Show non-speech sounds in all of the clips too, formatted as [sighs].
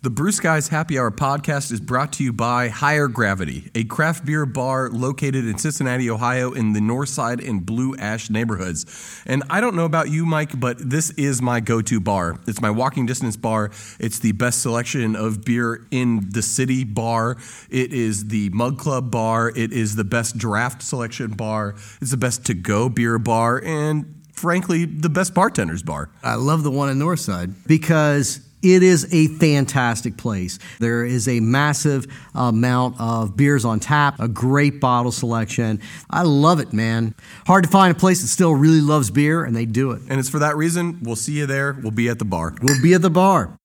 The Brew Skies Happy Hour podcast is brought to you by Higher Gravity, a craft beer bar located in Cincinnati, Ohio, in the North Side and Blue Ash neighborhoods. And I don't know about you, Mike, but this is my go to bar. It's my walking distance bar. It's the best selection of beer in the city bar. It is the Mug Club bar. It is the best draft selection bar. It's the best to go beer bar. And frankly, the best bartender's bar. I love the one in Northside because it is a fantastic place. There is a massive amount of beers on tap, a great bottle selection. I love it, man. Hard to find a place that still really loves beer, and they do it. And it's for that reason we'll see you there. We'll be at the bar. We'll be at the bar.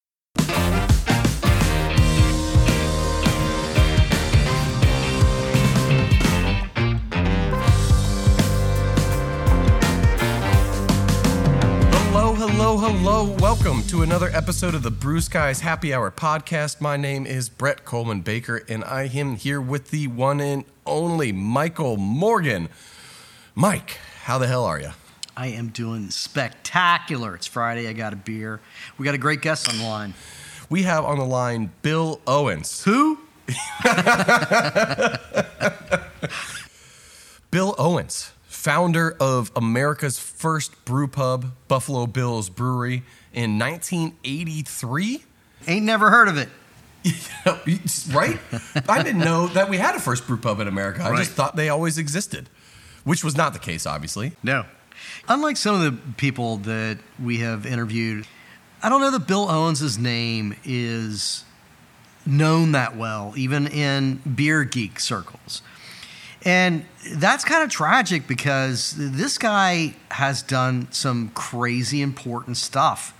Hello. Welcome to another episode of the Brew Skies Happy Hour podcast. My name is Brett Coleman Baker, and I am here with the one and only Michael Morgan. Mike, how the hell are you? I am doing spectacular. It's Friday. I got a beer. We got a great guest on the line. We have on the line Bill Owens. Who? [laughs] Bill Owens, founder of America's first brew pub, Buffalo Bill's Brewery, in 1983. Ain't never heard of it. [laughs] right? I didn't know that we had a first brew pub in America. I Right. just thought they always existed, which was not the case, obviously. No. Unlike some of the people that we have interviewed, I don't know that Bill Owens' name is known that well, even in beer geek circles. And that's kind of tragic because this guy has done some crazy important stuff.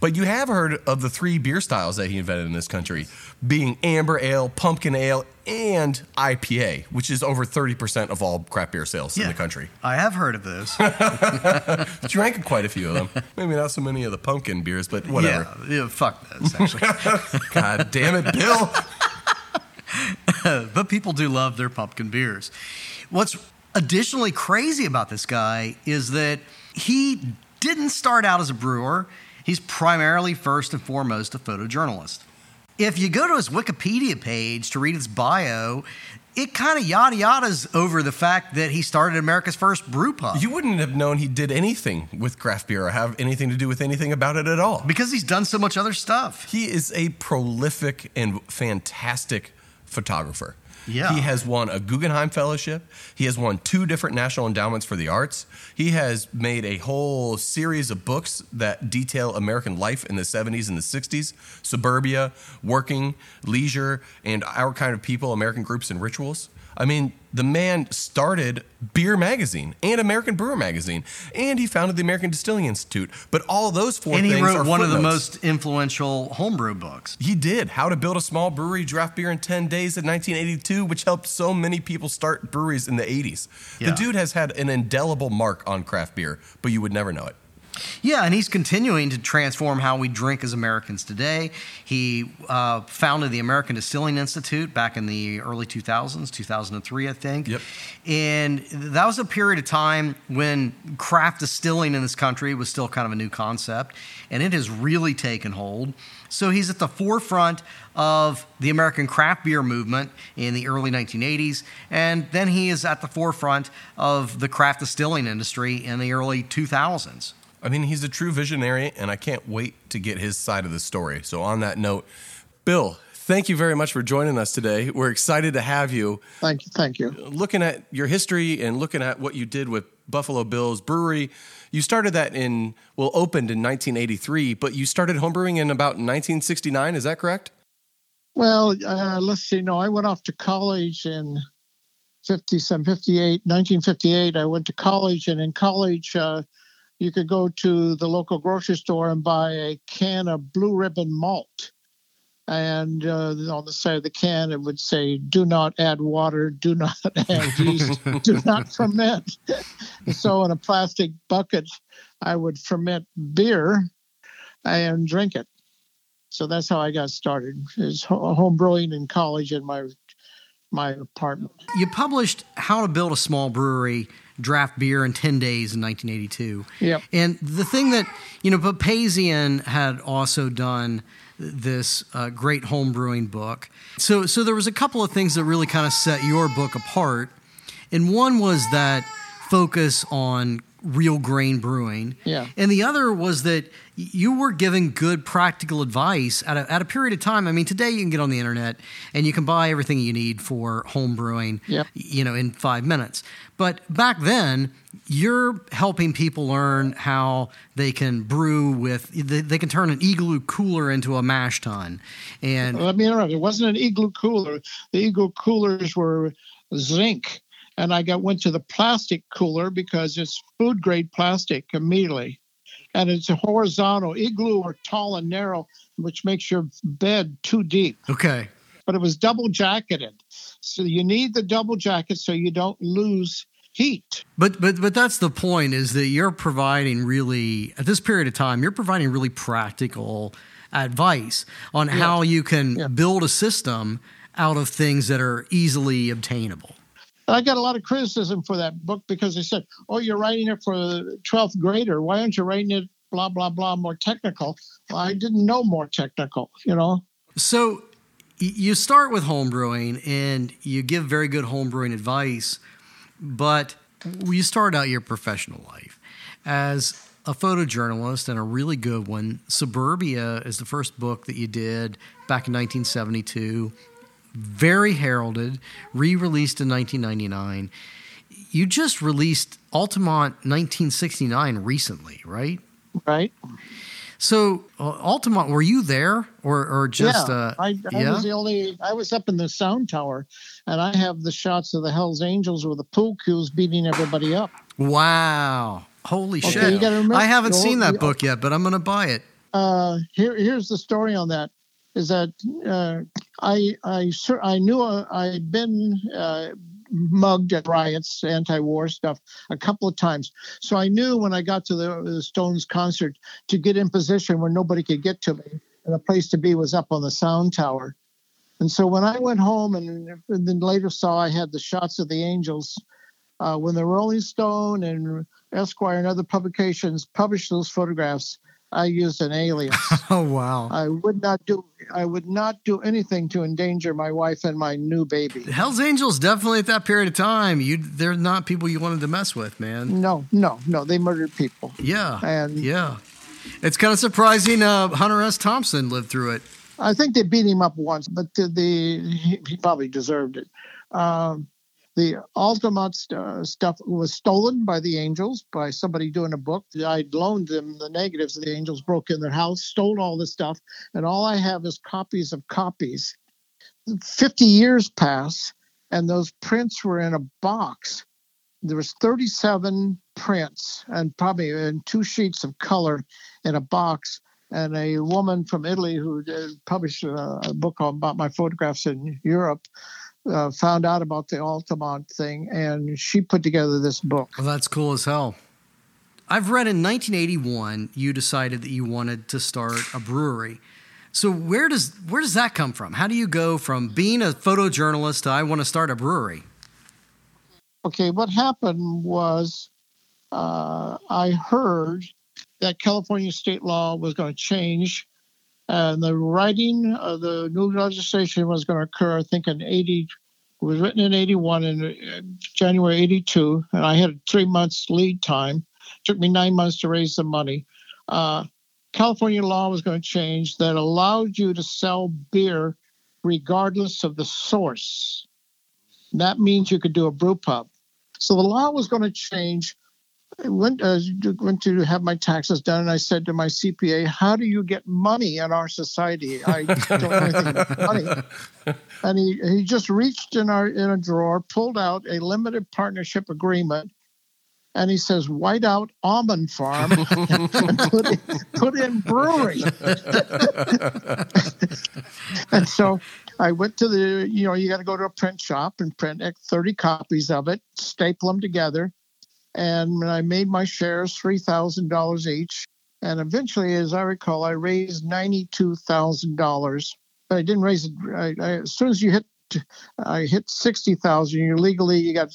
But you have heard of the three beer styles that he invented in this country, being amber ale, pumpkin ale, and IPA, which is over 30% of all craft beer sales in the country. I have heard of those. [laughs] Drank quite a few of them. Maybe not so many of the pumpkin beers, but whatever. Yeah, yeah, fuck those, actually. [laughs] God damn it, Bill. [laughs] but people do love their pumpkin beers. What's additionally crazy about this guy is that he didn't start out as a brewer. He's primarily, first and foremost, a photojournalist. If you go to his Wikipedia page to read his bio, it kind of yada yadas over the fact that he started America's first brew pub. You wouldn't have known he did anything with craft beer or have anything to do with anything about it at all. because he's done so much other stuff. He is a prolific and fantastic photographer. Yeah. He has won a Guggenheim Fellowship. He has won two different National Endowments for the Arts. He has made a whole series of books that detail American life in the 70s and the 60s suburbia, working, leisure, and our kind of people, American groups and rituals. I mean, the man started Beer Magazine and American Brewer Magazine, and he founded the American Distilling Institute. But all those four And he things wrote are one of the most influential homebrew books. He did. How to Build a Small Brewery, Draft Beer in 10 Days in 1982, which helped so many people start breweries in the 80s. Yeah. The dude has had an indelible mark on craft beer, but you would never know it. Yeah, and he's continuing to transform how we drink as Americans today. He uh, founded the American Distilling Institute back in the early 2000s, 2003, I think. Yep. And that was a period of time when craft distilling in this country was still kind of a new concept, and it has really taken hold. So he's at the forefront of the American craft beer movement in the early 1980s, and then he is at the forefront of the craft distilling industry in the early 2000s. I mean, he's a true visionary, and I can't wait to get his side of the story. So, on that note, Bill, thank you very much for joining us today. We're excited to have you. Thank you. Thank you. Looking at your history and looking at what you did with Buffalo Bill's Brewery, you started that in, well, opened in 1983, but you started homebrewing in about 1969. Is that correct? Well, uh, let's see. No, I went off to college in 57, 58, 1958. I went to college, and in college, uh, you could go to the local grocery store and buy a can of blue ribbon malt. And uh, on the side of the can, it would say, do not add water, do not [laughs] add yeast, do not [laughs] ferment. so, in a plastic bucket, I would ferment beer and drink it. So that's how I got started. Is ho- home brewing in college in my my apartment. You published How to Build a Small Brewery draft beer in 10 days in 1982. Yep. And the thing that, you know, Papazian had also done this uh, great home brewing book. So, so there was a couple of things that really kind of set your book apart. And one was that focus on real grain brewing. Yeah. And the other was that you were giving good practical advice at a, at a period of time. I mean, today you can get on the internet and you can buy everything you need for home brewing, Yep. you know, in five minutes. But back then, you're helping people learn how they can brew with, they, they can turn an igloo cooler into a mash tun. And Let me interrupt. It wasn't an igloo cooler. The igloo coolers were zinc, and I got went to the plastic cooler because it's food grade plastic immediately, and it's a horizontal igloo or tall and narrow, which makes your bed too deep. okay. But it was double jacketed, so you need the double jacket so you don't lose heat. But but but that's the point is that you're providing really at this period of time you're providing really practical advice on how you can Yeah. build a system out of things that are easily obtainable. I got a lot of criticism for that book because they said, "Oh, you're writing it for the 12th grader. Why aren't you writing it blah blah blah more technical?" Well, I didn't know more technical, you know. So you start with homebrewing and you give very good homebrewing advice, but you start out your professional life as a photojournalist and a really good one. Suburbia is the first book that you did back in 1972, very heralded, re released in 1999. You just released Altamont 1969 recently, right? Right? So, uh, Altamont, were you there or, or just? yeah, uh, I, I yeah? was the only. I was up in the sound tower, and I have the shots of the Hell's Angels with the pool cues beating everybody up. Wow. Holy Okay, shit. I haven't seen that book yet, but I'm going to buy it. uh, here, here's the story on that. Is that uh, I I I knew uh, I'd been uh, mugged at riots, anti-war stuff, a couple of times. So I knew when I got to the, the Stones concert to get in position where nobody could get to me, and the place to be was up on the sound tower. And so when I went home and, and then later saw I had the shots of the Angels, uh, when the Rolling Stone and Esquire and other publications published those photographs, I used an alias. [laughs] Oh, wow. I would not do I would not do anything to endanger my wife and my new baby. Hell's Angels definitely at that period of time. You, they're not people you wanted to mess with, man. No, no, no. They murdered people. Yeah, And- yeah. It's kind of surprising. Uh, Hunter S. Thompson lived through it. I think they beat him up once, but the, the he, he probably deserved it. Um, the Altamont st- uh, stuff was stolen by the Angels by somebody doing a book. I'd loaned them the negatives. The Angels broke in their house, stole all this stuff, and all I have is copies of copies. Fifty years pass, and those prints were in a box. There was 37 prints, and probably in two sheets of color in a box and a woman from Italy who uh, published uh, a book about my photographs in Europe uh, found out about the Altamont thing, and she put together this book. Well, that's cool as hell. I've read in 1981 you decided that you wanted to start a brewery. So where does where does that come from? How do you go from being a photojournalist to I want to start a brewery? Okay, what happened was uh, I heard that California state law was going to change, and the writing of the new legislation was going to occur. I think in 80, it was written in 81 and uh, January 82, and I had three months lead time. It took me nine months to raise the money. Uh, California law was going to change that allowed you to sell beer regardless of the source. That means you could do a brew pub. So the law was going to change. I went, uh, went to have my taxes done, and I said to my CPA, "How do you get money in our society? I don't know anything about money." [laughs] And he, he just reached in our in a drawer, pulled out a limited partnership agreement, and he says, "White out almond farm and [laughs] put in, put in brewery." [laughs] and so I went to the, you know, you got to go to a print shop and print 30 copies of it, staple them together. And I made my shares $3,000 each. And eventually, as I recall, I raised $92,000. But I didn't raise it. I, I, as soon as you hit, I hit 60,000, you legally, you got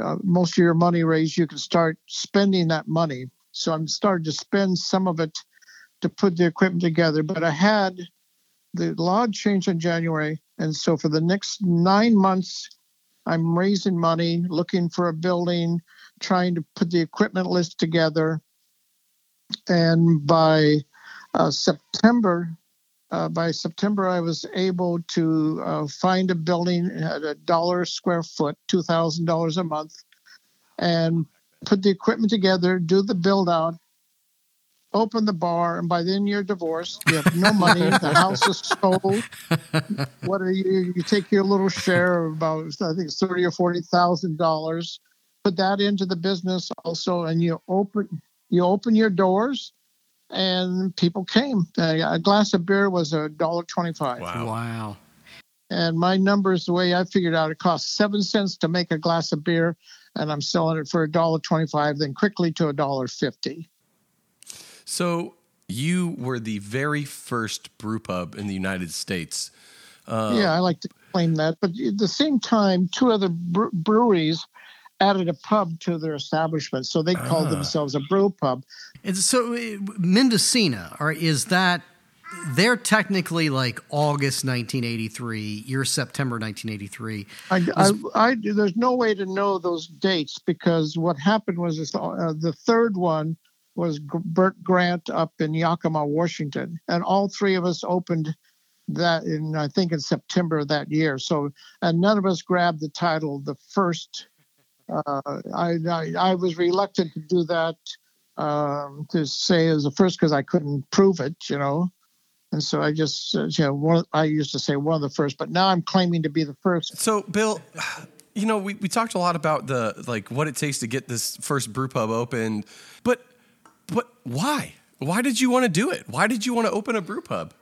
uh, most of your money raised, you can start spending that money. So I'm starting to spend some of it to put the equipment together. But I had the law changed in January, and so for the next nine months, I'm raising money, looking for a building, trying to put the equipment list together. And by uh, September, uh, by September, I was able to uh, find a building at a dollar square foot, two thousand dollars a month, and put the equipment together, do the build out, open the bar, and by then you're divorced. You have no money. the [laughs] house is sold. What are you? You take your little share of about I think thirty or forty thousand dollars. Put that into the business also, and you open you open your doors and people came. Uh, a glass of beer was a dollar twenty-five. Wow. wow. And my numbers, the way I figured out, it costs seven cents to make a glass of beer, and I'm selling it for a dollar twenty-five, then quickly to a dollar fifty. So you were the very first brew pub in the United States. Uh, yeah, I like to claim that, but at the same time, two other breweries added a pub to their establishment, so they called ah. themselves a brew pub. And so, uh, Mendocino, or is that they're technically like August 1983. You're September 1983. I, I, I, there's no way to know those dates because what happened was this, uh, the third one was Bert Grant up in Yakima, Washington, and all three of us opened that in I think in September of that year. So, and none of us grabbed the title the first uh, I, I, I was reluctant to do that um, to say as the first because I couldn't prove it, you know. And so I just, uh, you know, one, I used to say one of the first, but now I'm claiming to be the first. So, Bill, [sighs] you know, we, we talked a lot about the like what it takes to get this first brew pub open, but but why? Why did you want to do it? Why did you want to open a brew pub?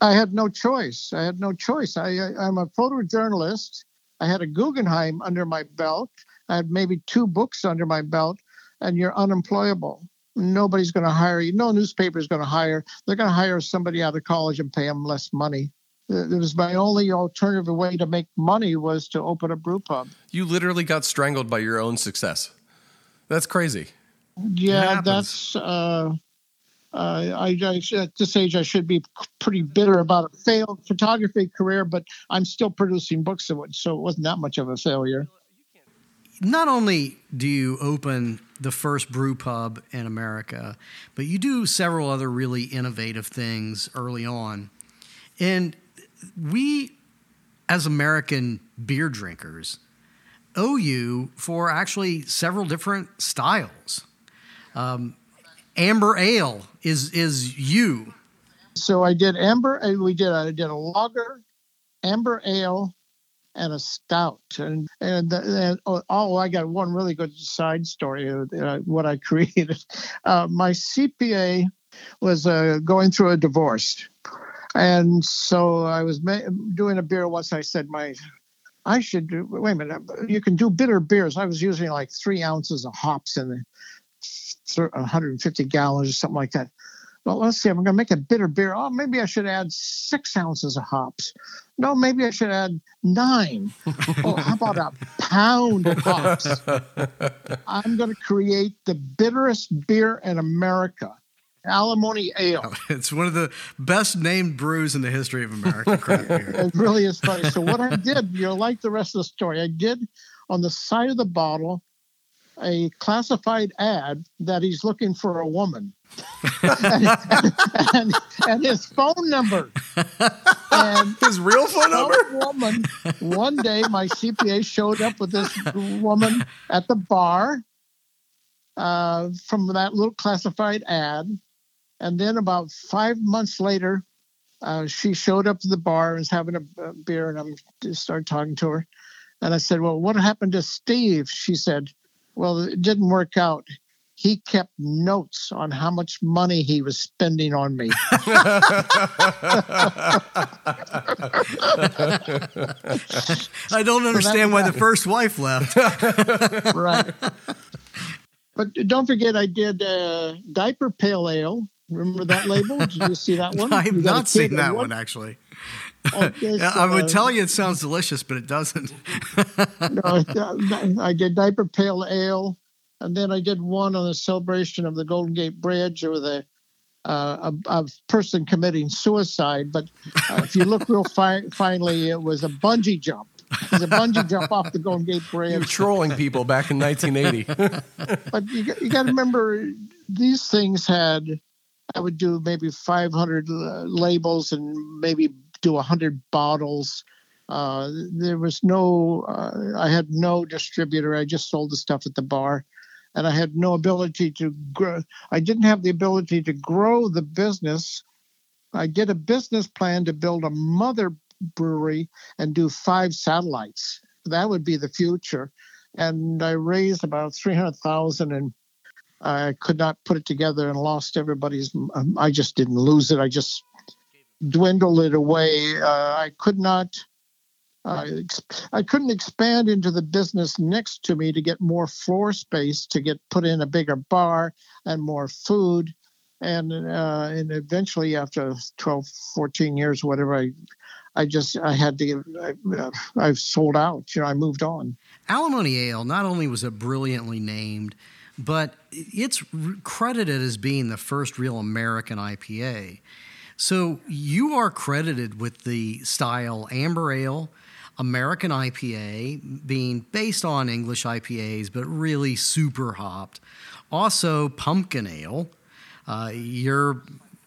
I had no choice. I had no choice. I, I I'm a photojournalist. I had a Guggenheim under my belt. I had maybe two books under my belt, and you're unemployable. Nobody's going to hire you. No newspaper is going to hire. They're going to hire somebody out of college and pay them less money. It was my only alternative way to make money was to open a brew pub. You literally got strangled by your own success. That's crazy. Yeah, that's. Uh, uh, I, I, at this age, I should be pretty bitter about a failed photography career, but I'm still producing books, so it wasn't that much of a failure not only do you open the first brew pub in America, but you do several other really innovative things early on. And we, as American beer drinkers, owe you for actually several different styles. Um, amber ale is is you. So I did amber. And we did I did a lager, amber ale, and a stout. And and, and oh, oh, I got one really good side story uh, what I [laughs] created. Uh, my CPA was uh, going through a divorce, and so I was ma- doing a beer once. I said my I should do, wait a minute. You can do bitter beers. I was using like three ounces of hops in the 150 gallons or something like that well, let's see, I'm going to make a bitter beer. Oh, maybe I should add six ounces of hops. No, maybe I should add nine. [laughs] oh, how about a pound of hops? [laughs] I'm going to create the bitterest beer in America. Alimony Ale. [laughs] It's one of the best named brews in the history of American craft beer. it really is funny. So what I did, you'll like the rest of the story. I did on the side of the bottle a classified ad that he's looking for a woman and, and, and, his phone number. And [laughs] his real phone number? Woman. One day, my CPA showed up with this woman at the bar uh, from that little classified ad. And then about five months later, uh, she showed up to the bar and was having a, beer, and I just started talking to her. And I said, Well, what happened to Steve? She said, Well, it didn't work out he kept notes on how much money he was spending on me. [laughs] I don't understand why the first wife left. [laughs] right. But don't forget, I did uh, diaper pale ale. Remember that label? Did you see that one? [laughs] I have not seen that one actually. This, I would uh, tell you it sounds delicious, but it doesn't. no, I did diaper pale ale, and then I did one on the celebration of the Golden Gate Bridge with a uh, a, a, person committing suicide. But uh, if you look real fi- finely, it was a bungee jump. It was a bungee jump off the Golden Gate [laughs] Bridge. You're trolling people back in 1980. [laughs] but you, you got to remember, these things had. I would do maybe 500 uh, labels and maybe do 100 bottles. Uh, there was no, uh, I had no distributor. I just sold the stuff at the bar and I had no ability to grow. I didn't have the ability to grow the business. I did a business plan to build a mother brewery and do five satellites. That would be the future. And I raised about 300,000 and I could not put it together and lost everybody's. I just didn't lose it. I just dwindled it away. Uh, I could not I, I couldn't expand into the business next to me to get more floor space to get put in a bigger bar and more food. And uh, and eventually, after 12, 14 years, whatever, I I just I had to I, I've sold out. You know, I moved on. Alimony Ale not only was it brilliantly named, but it's credited as being the first real American IPA. So you are credited with the style amber ale American IPA, being based on English IPAs, but really super hopped. Also, pumpkin ale. Uh, you're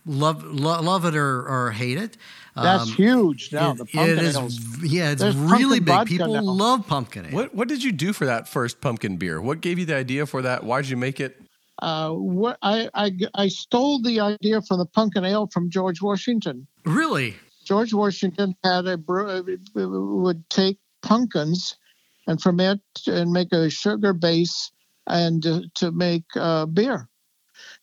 love lo- love it or, or hate it. That's um, huge now. It, the pumpkin it is, yeah, it's really big. People now. love pumpkin ale. What what did you do for that first pumpkin beer? What gave you the idea for that? Why did you make it? Uh, what I, I I stole the idea for the pumpkin ale from George Washington. Really? George Washington had a would take pumpkins and ferment and make a sugar base and uh, to make uh, beer.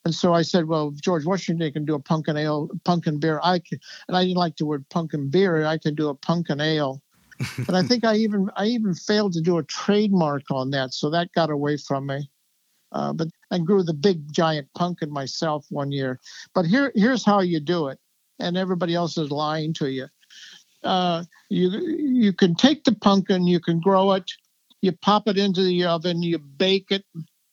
And so I said, well, George Washington can do a pumpkin ale, pumpkin beer. I can, and I didn't like the word pumpkin beer. I can do a pumpkin ale. [laughs] but I think I even I even failed to do a trademark on that, so that got away from me. Uh, but I grew the big giant pumpkin myself one year. But here here's how you do it and everybody else is lying to you. Uh, you you can take the pumpkin, you can grow it, you pop it into the oven, you bake it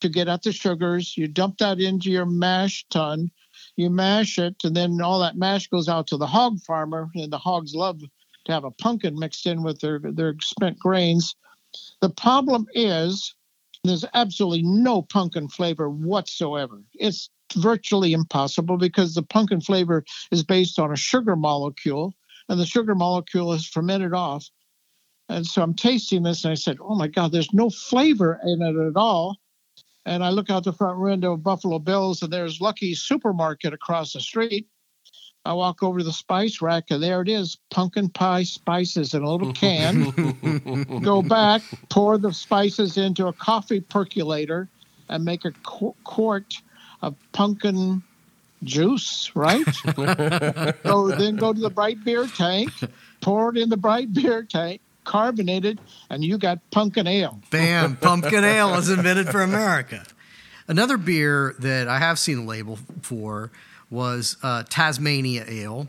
to get out the sugars, you dump that into your mash tun, you mash it, and then all that mash goes out to the hog farmer, and the hogs love to have a pumpkin mixed in with their their spent grains. The problem is there's absolutely no pumpkin flavor whatsoever. It's virtually impossible because the pumpkin flavor is based on a sugar molecule, and the sugar molecule is fermented off. And so I'm tasting this, and I said, "Oh my God, there's no flavor in it at all." And I look out the front window of Buffalo Bills, and there's Lucky Supermarket across the street. I walk over to the spice rack, and there it is pumpkin pie spices in a little can. [laughs] Go back, pour the spices into a coffee percolator, and make a qu- quart of pumpkin juice, right? [laughs] so then go to the bright beer tank, pour it in the bright beer tank, carbonated, and you got pumpkin ale. Bam! Pumpkin ale was invented for America. Another beer that I have seen a label for was uh, Tasmania Ale.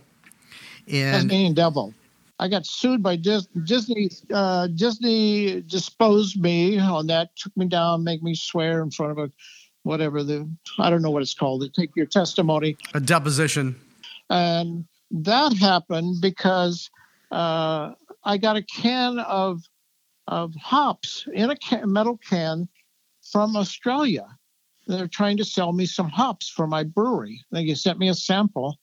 And Tasmanian Devil. I got sued by Disney. Uh, Disney disposed me on that, took me down, make me swear in front of a whatever the I don't know what it's called. They take your testimony. A deposition. And that happened because uh, I got a can of of hops in a can, metal can from Australia. They're trying to sell me some hops for my brewery. They sent me a sample,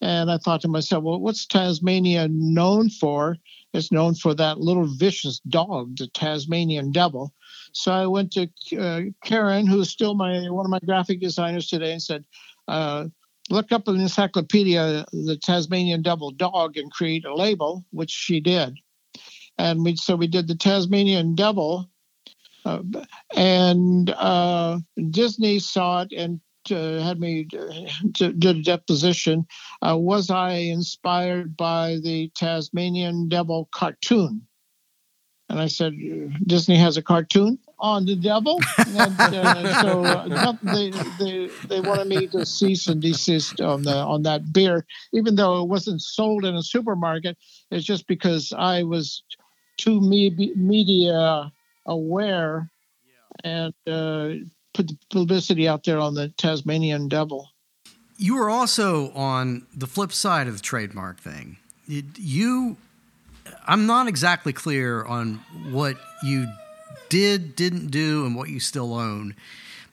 and I thought to myself, well, what's Tasmania known for? It's known for that little vicious dog, the Tasmanian devil. So I went to uh, Karen, who's still my one of my graphic designers today, and said, uh, "Look up in the encyclopedia the Tasmanian Devil dog and create a label," which she did. And we so we did the Tasmanian Devil, uh, and uh, Disney saw it and uh, had me did a deposition. Uh, was I inspired by the Tasmanian Devil cartoon? And I said, Disney has a cartoon on the devil. And, uh, so uh, they, they, they wanted me to cease and desist on, the, on that beer, even though it wasn't sold in a supermarket. It's just because I was too me- media aware and uh, publicity out there on the Tasmanian devil. You were also on the flip side of the trademark thing. You I'm not exactly clear on what you did, didn't do, and what you still own,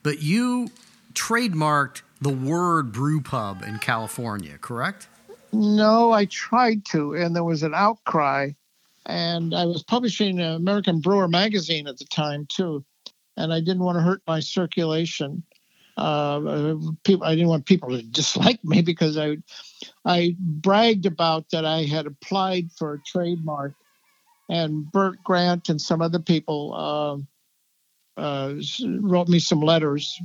but you trademarked the word brew pub in California, correct? No, I tried to, and there was an outcry. And I was publishing American Brewer magazine at the time too, and I didn't want to hurt my circulation. Uh, people, I didn't want people to [laughs] dislike me because I, I bragged about that I had applied for a trademark, and Bert Grant and some other people uh, uh, wrote me some letters,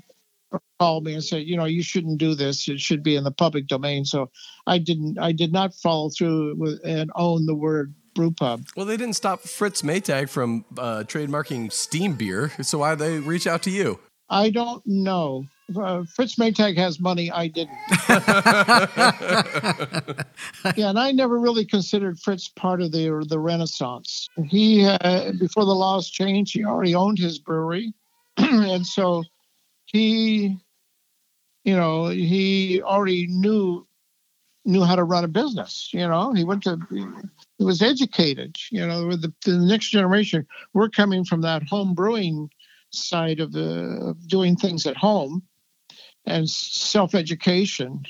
called me and said, you know, you shouldn't do this. It should be in the public domain. So I didn't. I did not follow through with, and own the word brew pub. Well, they didn't stop Fritz Maytag from uh, trademarking steam beer. So why they reach out to you? I don't know uh, Fritz Maytag has money. I didn't. [laughs] [laughs] yeah, and I never really considered Fritz part of the the Renaissance. He uh, before the laws changed, he already owned his brewery, [clears throat] and so he, you know, he already knew knew how to run a business. You know, he went to he was educated. You know, the, the next generation, we're coming from that home brewing side of the of doing things at home and self education.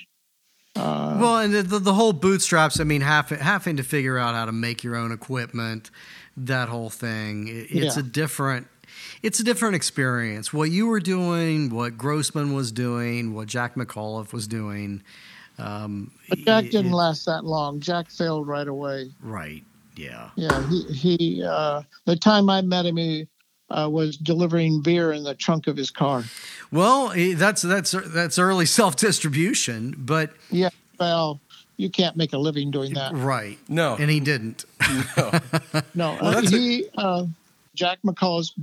Uh, well, and the, the, whole bootstraps. I mean, having having to figure out how to make your own equipment, that whole thing. It's yeah. a different. It's a different experience. What you were doing, what Grossman was doing, what Jack McAuliffe was doing. Um, but Jack didn't it, last that long. Jack failed right away. Right. Yeah. Yeah. He he. Uh, the time I met him, he uh, was delivering beer in the trunk of his car. Well, that's that's that's early [laughs] self distribution, but yeah, well, you can't make a living doing that, right? No, and he didn't. No, [laughs] no. Well, uh, he a- uh, Jack McAuliffe's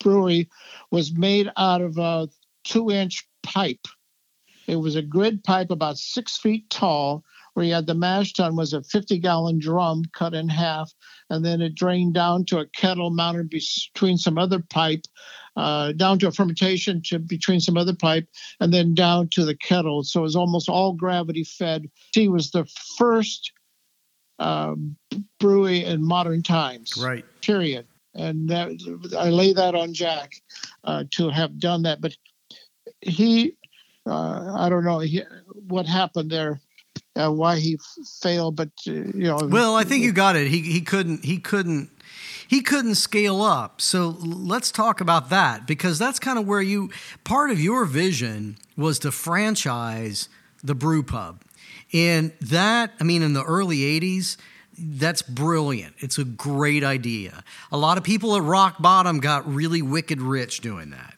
brewery was made out of a two-inch pipe. It was a grid pipe about six feet tall where you had the mash tun was a 50 gallon drum cut in half, and then it drained down to a kettle mounted between some other pipe, uh, down to a fermentation to between some other pipe, and then down to the kettle. So it was almost all gravity fed. He was the first uh, brewery in modern times. Right. Period. And that, I lay that on Jack uh, to have done that. But he, uh, I don't know he, what happened there uh, why he f- failed, but uh, you know. Well, I think you got it. He he couldn't he couldn't he couldn't scale up. So let's talk about that because that's kind of where you part of your vision was to franchise the brew pub. And that, I mean, in the early 80s, that's brilliant. It's a great idea. A lot of people at rock bottom got really wicked rich doing that.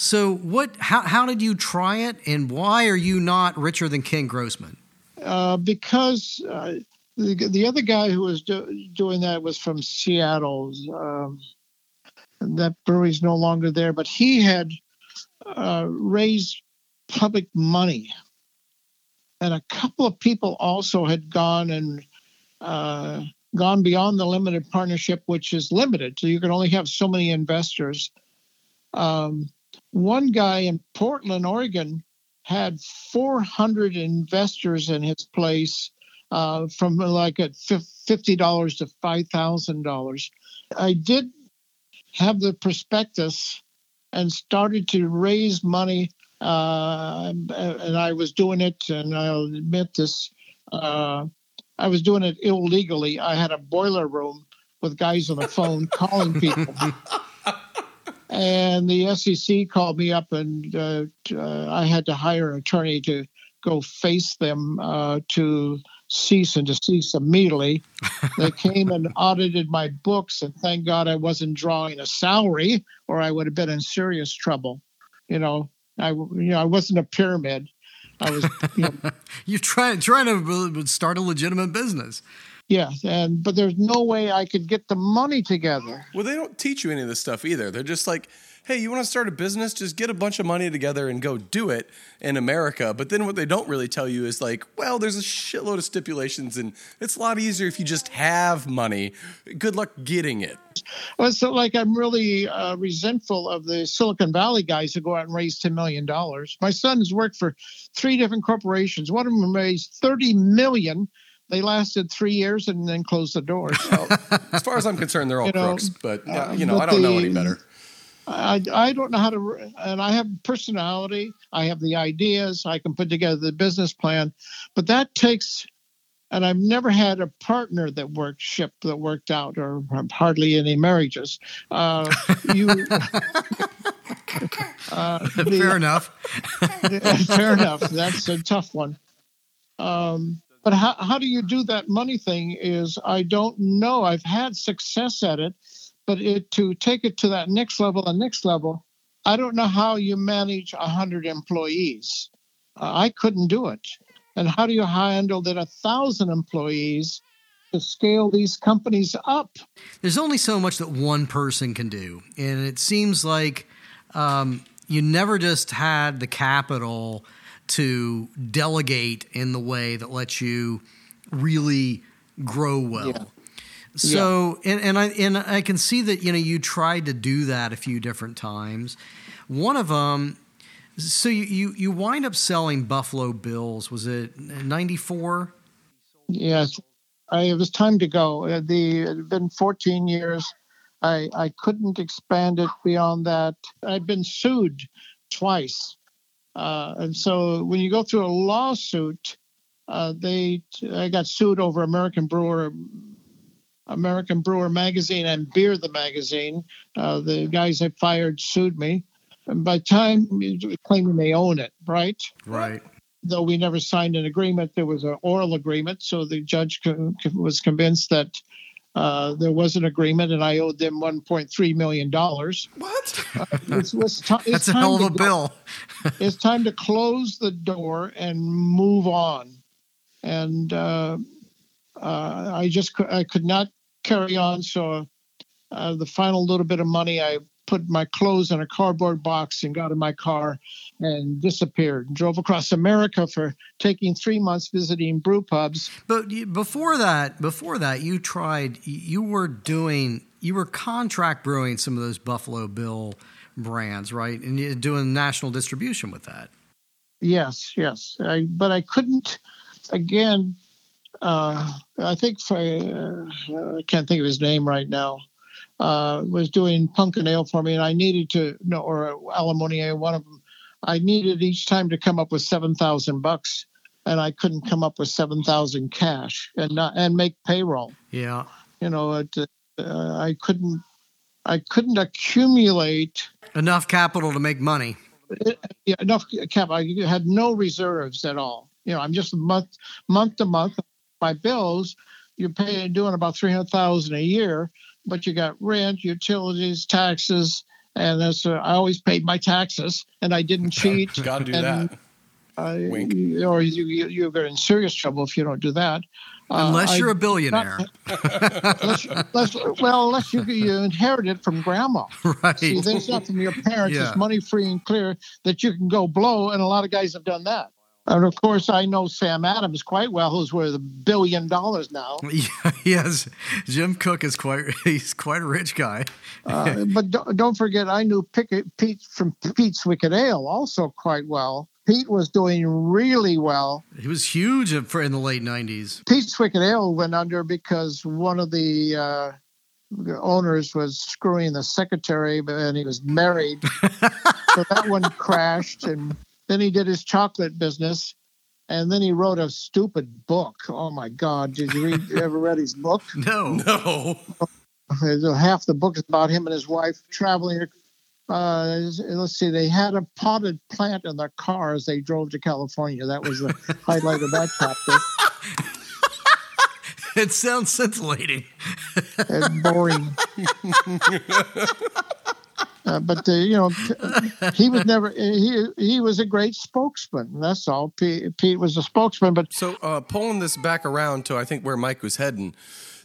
So what how how did you try it and why are you not richer than Ken Grossman? Uh, because uh, the, the other guy who was do, doing that was from Seattle. Um, that brewery's no longer there, but he had uh, raised public money. And a couple of people also had gone and uh, gone beyond the limited partnership, which is limited. So you can only have so many investors. Um, one guy in Portland, Oregon, had 400 investors in his place uh, from like at $50 to $5,000. I did have the prospectus and started to raise money. Uh, and I was doing it, and I'll admit this, uh, I was doing it illegally. I had a boiler room with guys on the phone calling people. [laughs] And the SEC called me up, and uh, uh, I had to hire an attorney to go face them uh, to cease and desist immediately. they [laughs] came and audited my books, and thank God I wasn't drawing a salary, or I would have been in serious trouble. You know, I you know I wasn't a pyramid. I was. You know, [laughs] You're trying trying to start a legitimate business. Yeah, and but there's no way I could get the money together. Well, they don't teach you any of this stuff either. They're just like, hey, you want to start a business? Just get a bunch of money together and go do it in America. But then what they don't really tell you is like, well, there's a shitload of stipulations and it's a lot easier if you just have money. Good luck getting it. Well, so like I'm really uh, resentful of the Silicon Valley guys who go out and raise ten million dollars. My son has worked for three different corporations. One of them raised thirty million. They lasted three years and then closed the door. So, [laughs] As far as I'm concerned, they're all You know, crooks. But uh, you know, but I don't know any better. I, I don't know how to, and I have personality. I have the ideas. I can put together the business plan, but that takes. And I've never had a partner that worked ship that worked out, or hardly any marriages. Uh, you, [laughs] [laughs] uh, the- Fair enough. fair enough. That's a tough one. Um, but how, how do you do that money thing? Is I don't know. I've had success at it, but it to take it to that next level and next level, I don't know how you manage a hundred employees. Uh, I couldn't do it. And how do you handle that a thousand employees to scale these companies up? There's only so much that one person can do, and it seems like um, you never just had the capital to delegate in the way that lets you really grow well. Yeah. So, and, and I and I can see that you know you tried to do that a few different times. One of them, so you you, you wind up selling Buffalo Bills. Was it '94? Yes, I, it was time to go. Uh, The it had been 14 years. I I couldn't expand it beyond that. I've been sued twice, uh, and so when you go through a lawsuit, uh, they I got sued over American Brewer. American Brewer magazine and Beer the magazine. Uh, the guys I fired sued me. And by time claiming they own it, right? Right. though we never signed an agreement, there was an oral agreement. So the judge was convinced that uh, there was an agreement, and I owed them 1.3 million dollars. What? It's, it's ti- it's That's a time hell of to a bill. [laughs] It's time to close the door and move on. And uh, uh, I just cou- I could not carry on. So uh, the final little bit of money, I put my clothes in a cardboard box and got in my car and disappeared. Drove across America for taking three months visiting brew pubs. But before that, before that, you tried. You were doing. You were contract brewing some of those Buffalo Bill brands, right? And you're doing national distribution with that. Yes, yes. I, but I couldn't. Again, uh, I think for, uh, I can't think of his name right now. Uh, was doing pumpkin ale for me, and I needed to no or alimony one of them. I needed each time to come up with seven thousand bucks, and I couldn't come up with seven thousand cash and not and make payroll. Yeah. You know, it, uh, I couldn't. I couldn't accumulate Enough capital to make money. yeah, enough cap. I had no reserves at all. You know, I'm just month month to month. My bills, you're paying doing about three hundred thousand a year, but you got rent, utilities, taxes, and that's uh, I always paid my taxes, and I didn't [laughs] cheat. Got to do And- that. I, Wink. Or you, you you're in serious trouble if you don't do that. Uh, Unless you're a billionaire. [laughs] unless, unless, well, unless you, you inherit it from grandma. [laughs] right. See, there's not from your parents. Yeah. It's money free and clear that you can go blow, and a lot of guys have done that. And of course, I know Sam Adams quite well, who's worth a billion dollars now. [laughs] Yes. Jim Koch is quite [laughs] he's quite a rich guy. Uh, but don't, don't forget, I knew Pickett, Pete from Pete's Wicked Ale also quite well. Pete was doing really well. He was huge in for- in the late 90s. Pete's Wicked Ale went under because one of the uh, owners was screwing the secretary, but and he was married, [laughs] so that one crashed. And then he did his chocolate business, and then he wrote a stupid book. Oh my God! Did you read? ever read his book? [laughs] No. No. Half the book is about him and his wife traveling. Uh, let's see, they had a potted plant in their car as they drove to California. That was the [laughs] highlight of that chapter. It sounds scintillating. and boring. [laughs] Uh, but uh, you know, he was never. He he was a great spokesman. That's all. Pete, Pete was a spokesman. But so uh, pulling this back around to I think where Mike was heading,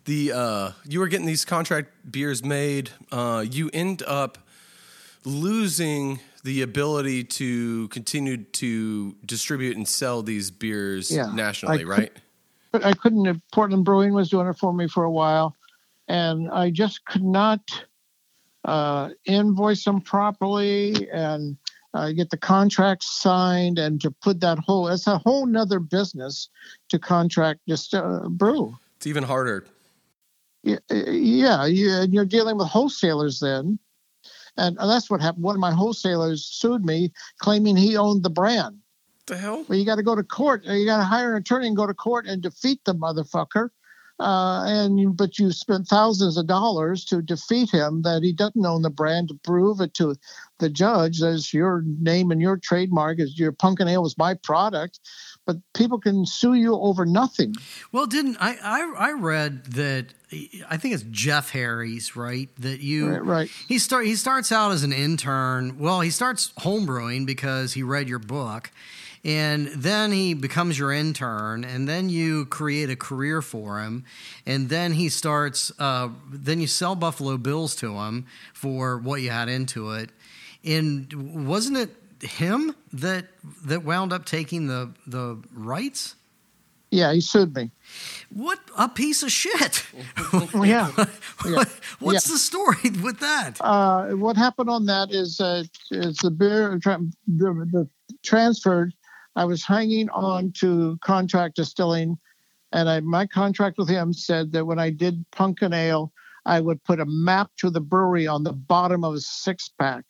the uh, you were getting these contract beers made. Uh, you end up losing the ability to continue to distribute and sell these beers Yeah, nationally, I right? but I couldn't. Portland Brewing was doing it for me for a while, and I just could not uh, invoice them properly and uh, get the contracts signed and to put that whole. It's a whole nother business to contract just uh, brew. It's even harder. Yeah, yeah, you, and you're dealing with wholesalers then, and that's what happened. One of my wholesalers sued me, claiming he owned the brand. the hell? Well, you got to go to court. You got to hire an attorney and go to court and defeat the motherfucker. Uh, and you, but you spent thousands of dollars to defeat him that he doesn't own the brand to prove it to the judge as your name and your trademark is your pumpkin ale was my product. But people can sue you over nothing. Well, didn't I, I? I read that. I think it's Jeff Harris right. That you Right, right. He start he starts out as an intern. Well, he starts homebrewing because he read your book, and then he becomes your intern, and then you create a career for him, and then he starts. Uh, then you sell Buffalo Bills to him for what you had into it, and wasn't it him that that wound up taking the the rights? Yeah, he sued me. What a piece of shit! [laughs] Yeah. [laughs] Yeah. What's the story with that? uh, what happened on that is uh, is the beer tra- the, the transferred. I was hanging on to contract distilling, and I, my contract with him said that when I did pumpkin ale, I would put a map to the brewery on the bottom of a six pack.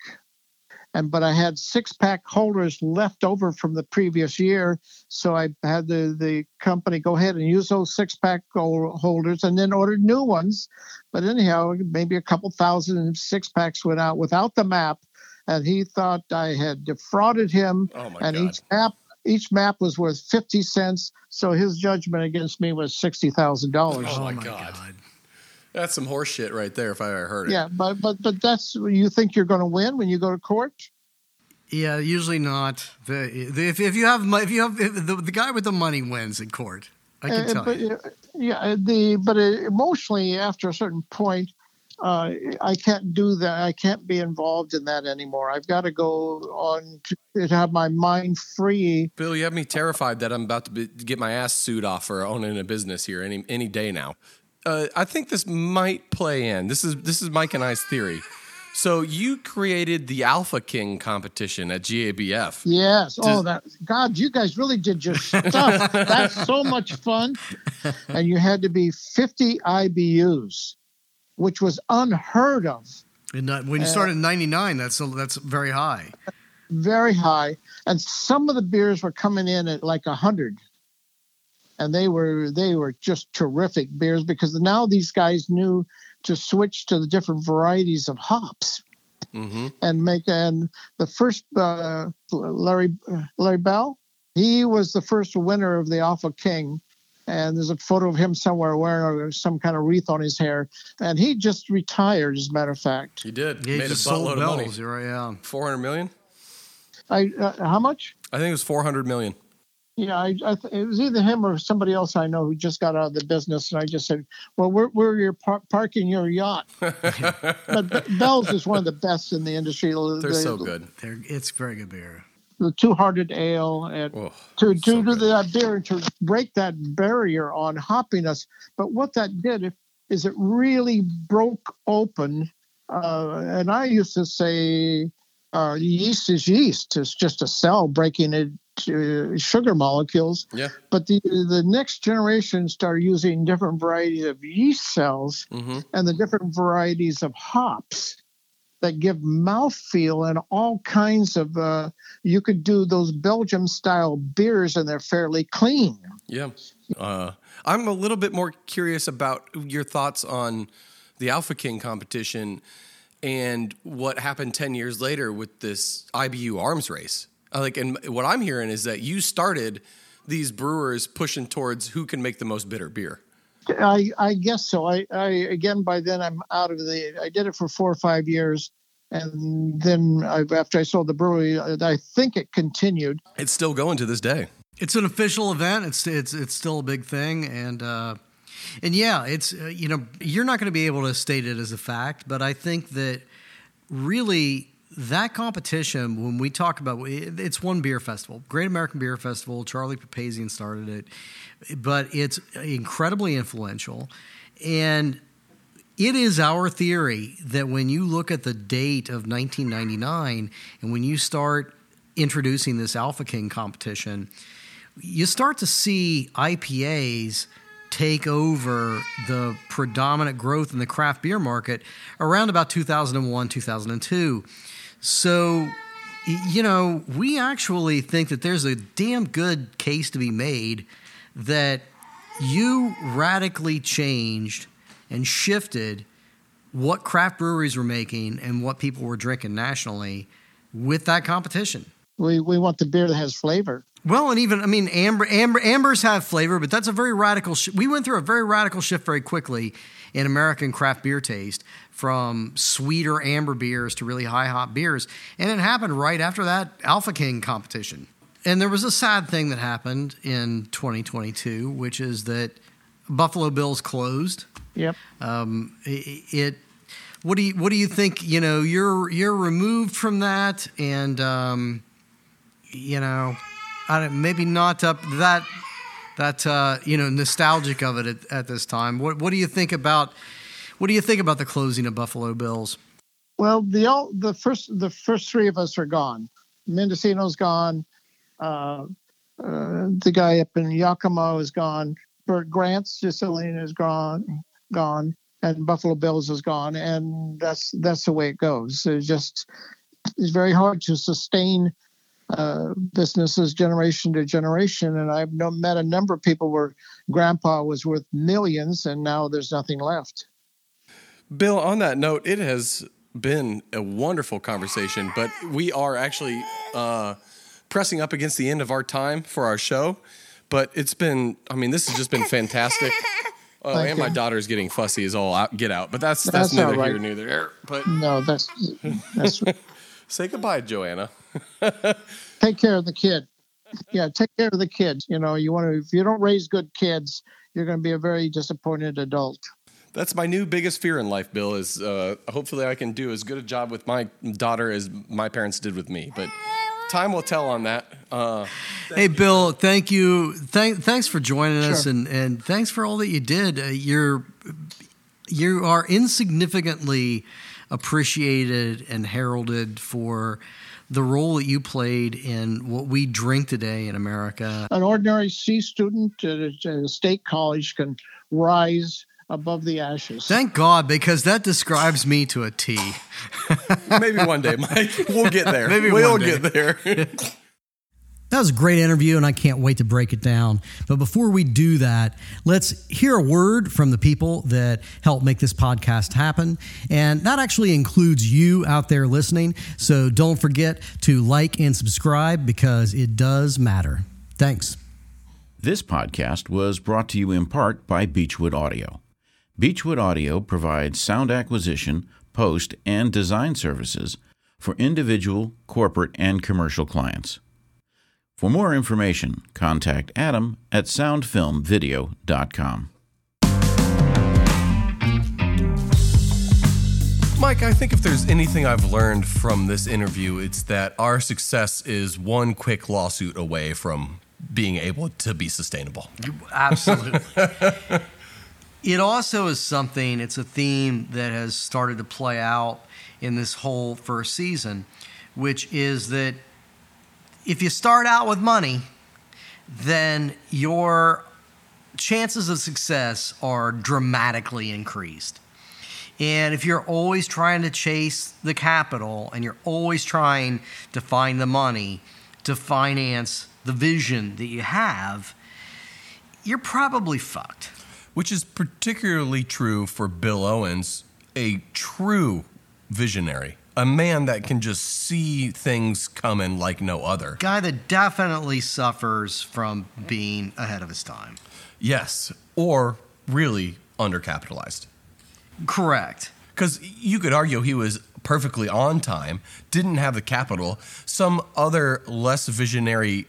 And but I had six pack holders left over from the previous year, so I had the the company go ahead and use those six pack holders, and then ordered new ones. But anyhow, maybe a couple thousand six packs went out without the map, and he thought I had defrauded him. Oh my and god! each map each map was worth fifty cents, so his judgment against me was sixty thousand dollars. Oh, my God. That's some horse shit right there. If I ever heard it. Yeah, but but but that's you think you're going to win when you go to court. Yeah, usually not. The, the, if, if you have mo- if you have if the, the guy with the money wins in court, I can Uh, tell but, you. uh, yeah, the but uh, emotionally, after a certain point, uh, I can't do that. I can't be involved in that anymore. I've got to go on to, have my mind free. Bill, you have me terrified that I'm about to be, get my ass sued off for owning a business here any any day now. Uh, I think this might play in. This is this is Mike and I's theory. So you created the Alpha King competition at GABF. Yes. Does- oh, that God! You guys really did your stuff. [laughs] That's so much fun. And you had to be 50 IBUs, which was unheard of. And not, when you started in '99, that's a, that's very high. very high, and some of the beers were coming in at like a hundred, and they were they were just terrific beers because now these guys knew to switch to the different varieties of hops hmm and make and the first uh, Larry Larry Bell, he was the first winner of the Alpha King. And there's a photo of him somewhere wearing some kind of wreath on his hair. And he just retired, as a matter of fact. He did. Yeah, you Made a just sold buttload of money. bells. You're right, yeah. Four hundred million. I uh, how much? I think it was four hundred million. Yeah, I, I th- it was either him or somebody else I know who just got out of the business, and I just said, "Well, where where you're par- parking your yacht?" [laughs] but Be- Bell's is one of the best in the industry. They're the, so good. They're, it's very good beer. The two-hearted ale and Oh, to to so do that beer and to break that barrier on hoppiness. But what that did is it really broke open. Uh, and I used to say, uh, yeast is yeast. It's just a cell breaking it to sugar molecules. Yeah. But the the next generation started using different varieties of yeast cells hmm and the different varieties of hops that give mouthfeel and all kinds of. Uh, you could do those Belgium style beers and they're fairly clean. Yeah. Uh, I'm a little bit more curious about your thoughts on the Alpha King competition and what happened 10 years later with this IBU arms race. Like, and what I'm hearing is that you started these brewers pushing towards who can make the most bitter beer. I, I guess so. I, I again by then I'm out of the. I did it for four or five years, and then I, after I sold the brewery, I think it continued. It's still going to this day. It's an official event. It's it's it's still a big thing, and uh, and yeah, it's uh, you know you're not going to be able to state it as a fact, but I think that really that competition when we talk about it's one beer festival great american beer festival. Charlie Papazian started it but it's incredibly influential. And it is our theory that when you look at the date of 1999 and when you start introducing this alpha king competition you start to see ipas take over the predominant growth in the craft beer market around about 2001 2002 so, you know, we actually think that there's a damn good case to be made that you radically changed and shifted what craft breweries were making and what people were drinking nationally with that competition. We, we want the beer that has flavor. Well, and even I mean, amber, amber, ambers have flavor, but that's a very radical. Sh- we went through a very radical shift very quickly in American craft beer taste from sweeter amber beers to really high hop beers. And it happened right after that Alpha King competition. And there was a sad thing that happened in 2022, which is that Buffalo Bills closed. Yep. Um, it, it, What do you What do you think? You know, you're you're removed from that, and um, you know, maybe not up that that uh, you know nostalgic of it at, at this time. What What do you think about what do you think about the closing of Buffalo Bills? Well, the all the first the first three of us are gone. Mendocino's gone. Uh, uh, the guy up in Yakima is gone. Bert Grant's Sicilian is gone, gone, and Buffalo Bills is gone, and that's that's the way it goes. It's just it's very hard to sustain uh, businesses generation to generation, and I've met a number of people where Grandpa was worth millions, and now there's nothing left. Bill, on that note, it has been a wonderful conversation, but we are actually uh, pressing up against the end of our time for our show. But it's been, I mean, this has just been fantastic. [laughs] Oh, and my daughter's getting fussy as all out, get out, but that's that's, that's neither right. here nor there. But no, that's that's. Say goodbye, Joanna. [laughs] take care of the kid. Yeah, take care of the kids. You know, you want to. If you don't raise good kids, you're going to be a very disappointed adult that's my new biggest fear in life, Bill. Is uh, hopefully I can do as good a job with my daughter as my parents did with me. But time will tell on that. Uh, hey, you. Bill, thank you. Thank, thanks for joining sure. us, and and thanks for all that you did. Uh, you're you are insignificantly appreciated and heralded for the role that you played in what we drink today in America. An ordinary C student at a state college can rise above the ashes. Thank God, because that describes me to a T. Maybe one day, Mike. [laughs] We'll get there. Maybe we'll get there. [laughs] That was a great interview, and I can't wait to break it down. But before we do that, let's hear a word from the people that help make this podcast happen. And that actually includes you out there listening. So don't forget to like and subscribe because it does matter. Thanks. This podcast was brought to you in part by Beechwood Audio. Beechwood Audio provides sound acquisition, post, and design services for individual, corporate, and commercial clients. For more information, contact Adam at soundfilmvideo.com. Mike, I think if there's anything I've learned from this interview, it's that our success is one quick lawsuit away from being able to be sustainable. Absolutely. [laughs] it also is something, it's a theme that has started to play out in this whole first season, which is that if you start out with money, then your chances of success are dramatically increased. And if you're always trying to chase the capital and you're always trying to find the money to finance the vision that you have, you're probably fucked which is particularly true for Bill Owens, a true visionary, a man that can just see things coming like no other. Guy that definitely suffers from being ahead of his time. Yes, or really undercapitalized. Correct. Because you could argue he was perfectly on time, didn't have the capital. Some other less visionary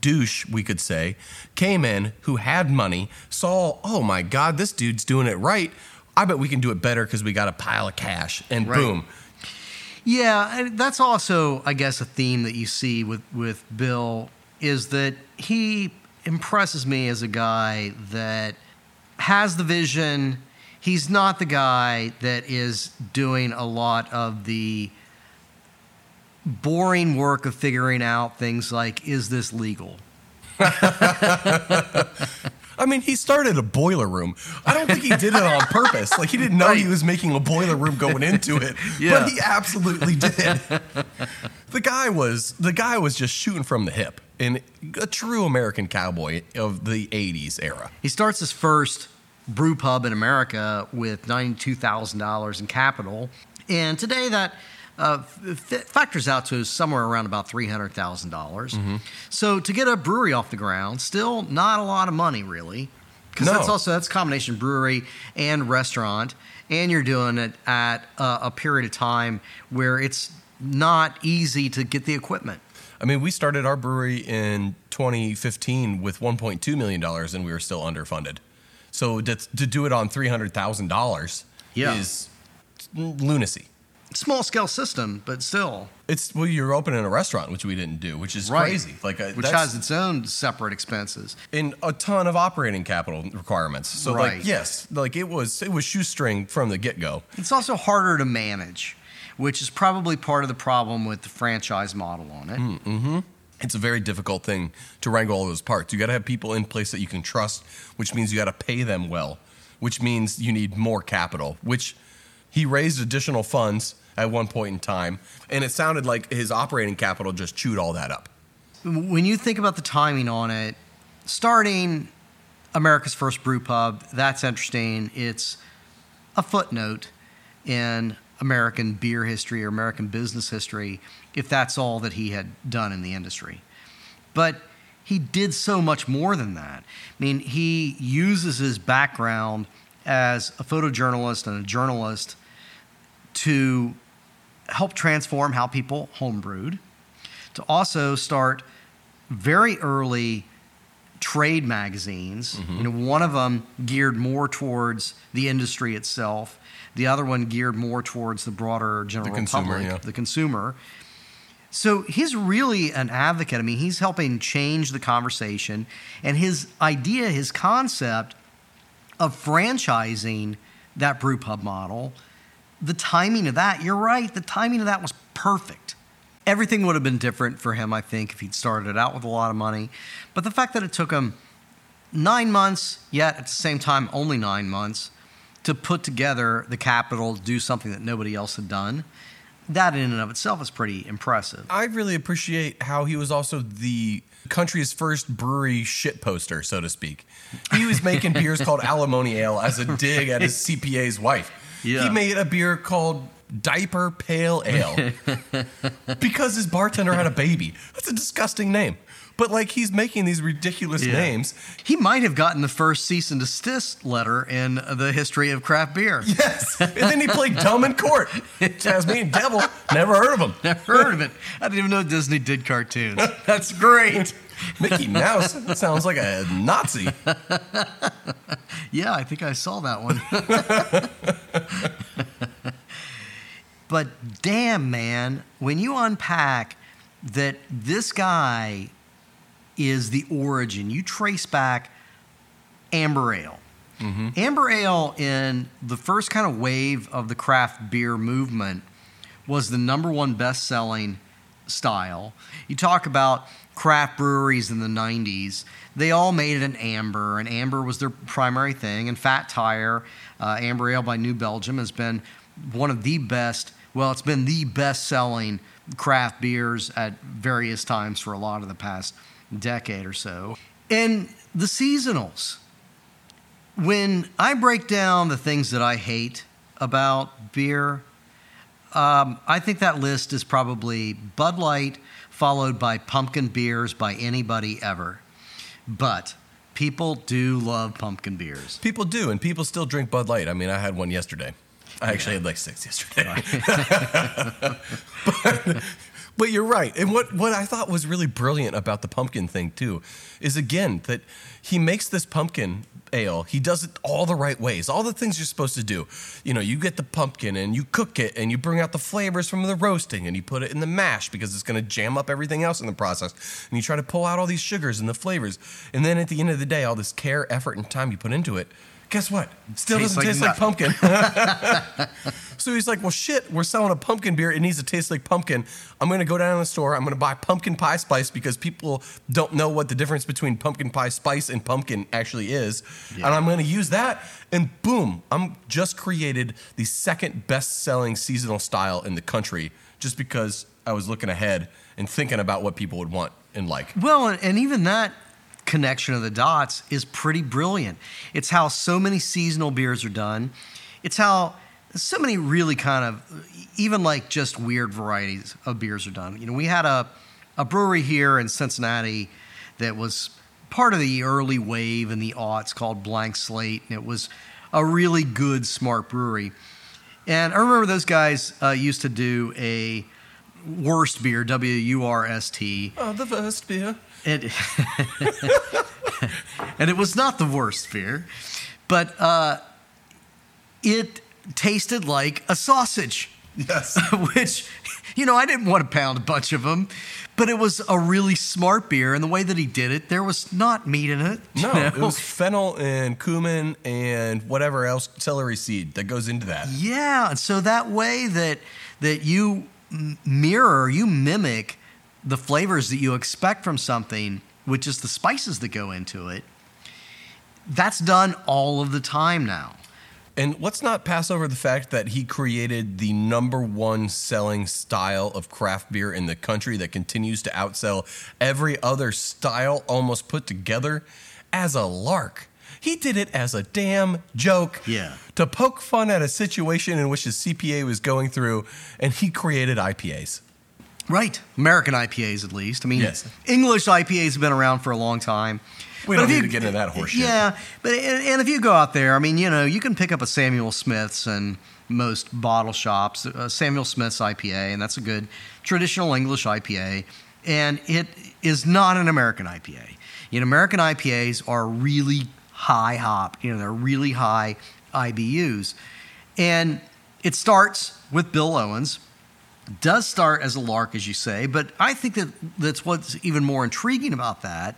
douche, we could say, came in who had money, saw, oh my God, this dude's doing it right. I bet we can do it better because we got a pile of cash. And Right. boom. Yeah, that's also, I guess, a theme that you see with, with Bill is that he impresses me as a guy that has the vision. He's not the guy that is doing a lot of the boring work of figuring out things like, is this legal? [laughs] I mean, he started a boiler room. I don't think he did it on purpose. Like he didn't know he was making a boiler room going into it, Yeah. but he absolutely did. the guy was the guy was just shooting from the hip, and a true American cowboy of the '80s era. He starts his first brew pub in America with $92,000 in capital. And today that uh, f- factors out to somewhere around about $300,000. Mm-hmm. So to get a brewery off the ground, still not a lot of money really. Because No. that's also that's a combination brewery and restaurant, and you're doing it at a, a period of time where it's not easy to get the equipment. I mean, we started our brewery in 2015 with 1.2 million dollars, and we were still underfunded. So to, to do it on 300,000 dollars Yeah. is lunacy. Small scale system, but still, It's well, you're opening a restaurant, which we didn't do, which is Right. crazy. Like, uh, which has its own separate expenses. and a ton of operating capital requirements. So, Right. like, yes, like it was it was shoestring from the get go. It's also harder to manage, which is probably part of the problem with the franchise model on it. It's a very difficult thing to wrangle all those parts. You got to have people in place that you can trust, which means you got to pay them well, which means you need more capital. Which he raised additional funds at one point in time, and it sounded like his operating capital just chewed all that up. When you think about the timing on it, starting America's first brew pub, that's interesting. It's a footnote in American beer history or American business history, if that's all that he had done in the industry. But he did so much more than that. I mean, he uses his background as a photojournalist and a journalist to help transform how people homebrewed, to also start very early trade magazines. Mm-hmm. You know, one of them geared more towards the industry itself. The other one geared more towards the broader general consumer, public, yeah. the consumer. So he's really an advocate. I mean, he's helping change the conversation, and his idea, his concept of franchising that brew pub model, the timing of that, you're right, the timing of that was perfect. Everything would have been different for him, I think, if he'd started out with a lot of money. But the fact that it took him nine months, yet at the same time, only nine months, to put together the capital to do something that nobody else had done, that in and of itself is pretty impressive. I really appreciate how he was also the country's first brewery shit poster, so to speak. He was making beers called [laughs] Alimony Ale as a dig at his CPA's wife. Yeah. He made a beer called Diaper Pale Ale [laughs] because his bartender had a baby. That's a disgusting name. But like he's making these ridiculous Yeah. names. He might have gotten the first cease and desist letter in the history of craft beer. Yes. And then he played dumb in court. Tasmanian Devil, never heard of him. [laughs] Never heard of it. I didn't even know Disney did cartoons. [laughs] That's great. Mickey Mouse sounds like a Nazi. [laughs] Yeah, I think I saw that one. [laughs] but damn, man, when you unpack that this guy is the origin, you trace back Amber Ale. Mm-hmm. Amber Ale, in the first kind of wave of the craft beer movement, was the number one best selling style. You talk about craft breweries in the 90s, they all made it an amber, and amber was their primary thing. And Fat Tire, uh, Amber Ale by New Belgium, has been one of the best, well, it's been the best selling craft beers at various times for a lot of the past decade or so. And the seasonals, when I break down the things that I hate about beer, um, I think that list is probably Bud Light, followed by pumpkin beers by anybody ever. But people do love pumpkin beers. People do, and people still drink Bud Light. I mean, I had one yesterday. I actually had like six yesterday. [laughs] [laughs] but, but you're right. And what, what I thought was really brilliant about the pumpkin thing, too, is again that he makes this pumpkin ale. He does it all the right ways, all the things you're supposed to do. You know, you get the pumpkin and you cook it and you bring out the flavors from the roasting and you put it in the mash because it's going to jam up everything else in the process. And you try to pull out all these sugars and the flavors. And then at the end of the day, all this care, effort, and time you put into it, guess what? Still Tastes doesn't like taste like pumpkin. [laughs] So he's like, well, shit, we're selling a pumpkin beer. It needs to taste like pumpkin. I'm going to go down to the store. I'm going to buy pumpkin pie spice because people don't know what the difference between pumpkin pie spice and pumpkin actually is. And I'm going to use that. And boom, I'm just created the second best selling seasonal style in the country just because I was looking ahead and thinking about what people would want and like. Well, and even that connection of the dots is pretty brilliant. It's how so many seasonal beers are done. It's how so many really kind of even like just weird varieties of beers are done. You know, we had a a brewery here in Cincinnati that was part of the early wave in the aughts called Blank Slate, and it was a really good, smart brewery. And I remember those guys uh, used to do a worst beer, W U R S T. Oh, the worst beer. It, [laughs] and it was not the worst beer, but uh, it tasted like a sausage. Yes. [laughs] Which, you know, I didn't want to pound a bunch of them, but it was a really smart beer. And the way that he did it, there was not meat in it. No, [laughs] know? it was fennel and cumin and whatever else celery seed that goes into that. Yeah, and so that way that that you mirror, you mimic the flavors that you expect from something, which is the spices that go into it. That's done all of the time now. And let's not pass over the fact that he created the number one selling style of craft beer in the country that continues to outsell every other style almost put together as a lark. He did it as a damn joke. Yeah. To poke fun at a situation in which his CPA was going through, and he created IPAs. Right. American IPAs, at least. I mean, Yes. English IPAs have been around for a long time. We But don't need to get into that horse shit. Yeah, but and, and if you go out there, I mean, you know, you can pick up a Samuel Smith's and most bottle shops, uh, Samuel Smith's IPA, and that's a good traditional English IPA, and it is not an American IPA. You know, American IPAs are really high hop. You know, they're really high IBUs, and it starts with Bill Owens does start as a lark, as you say, but I think that that's what's even more intriguing about that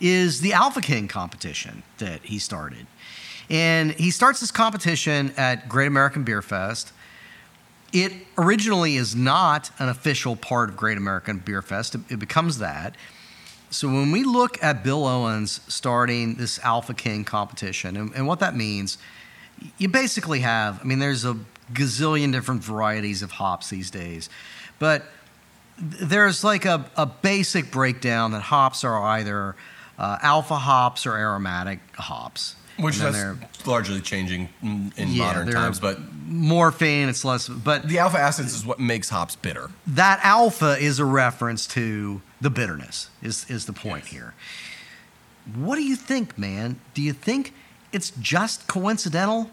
is the Alpha King competition that he started. And he starts this competition at Great American Beer Fest. It originally is not an official part of Great American Beer Fest, it, it becomes that. So when we look at Bill Owens starting this Alpha King competition, and, and what that means, you basically have, I mean, there's a gazillion different varieties of hops these days, but there's like a, a basic breakdown that hops are either uh, alpha hops or aromatic hops. Which that's largely changing in Yeah, modern times, but morphine, it's less, but the alpha acids is what makes hops bitter. that alpha is a reference to the bitterness is, is the point Yes. here what do you think man do you think it's just coincidental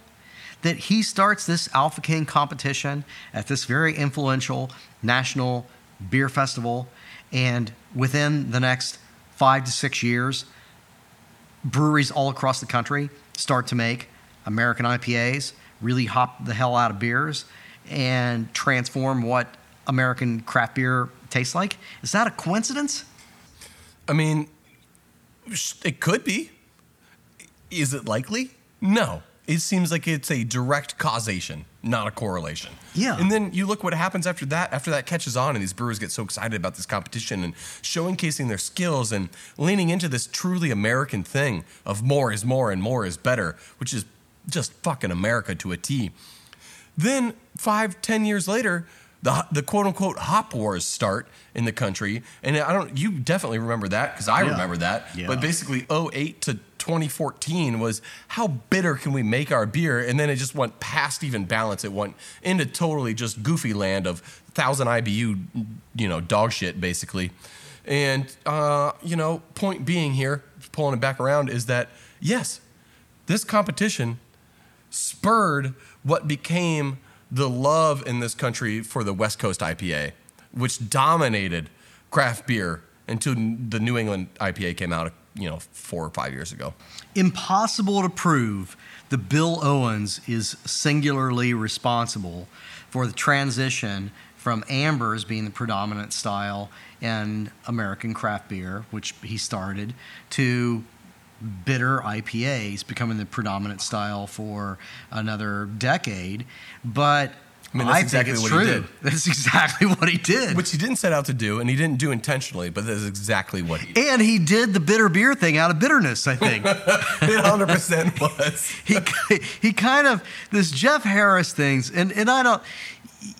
that he starts this alpha king competition at this very influential national beer festival and within the next five to six years breweries all across the country start to make American IPAs, really hop the hell out of beers, and transform what American craft beer tastes like. Is that a coincidence? I mean, it could be. Is it likely? No. It seems like it's a direct causation, not a correlation. Yeah. And then you look what happens after that. After that catches on, and these brewers get so excited about this competition and showcasing their skills and leaning into this truly American thing of more is more and more is better, which is just fucking America to a T. Then five, ten years later, the the quote unquote hop wars start in the country, and I don't. You definitely remember that because I Yeah. remember that. Yeah. But basically, 08 to 2014 was how bitter can we make our beer, and then it just went past even balance. It went into totally just goofy land of thousand IBU, you know, dog shit basically. And uh, you know, point being here, pulling it back around, is that yes, this competition spurred what became the love in this country for the West Coast IPA, which dominated craft beer until the New England IPA came out, you know, four or five years ago. Impossible to prove that Bill Owens is singularly responsible for the transition from ambers being the predominant style in American craft beer, which he started, to bitter IPAs becoming the predominant style for another decade. But I mean, that's I exactly think it's what he true. did. [laughs] That's exactly what he did. Which he didn't set out to do, and he didn't do intentionally, but that's exactly what he did. and he did the bitter beer thing out of bitterness, I think. [laughs] It 100% [laughs] was. he he kind of this Jeff Harris things, and and I don't,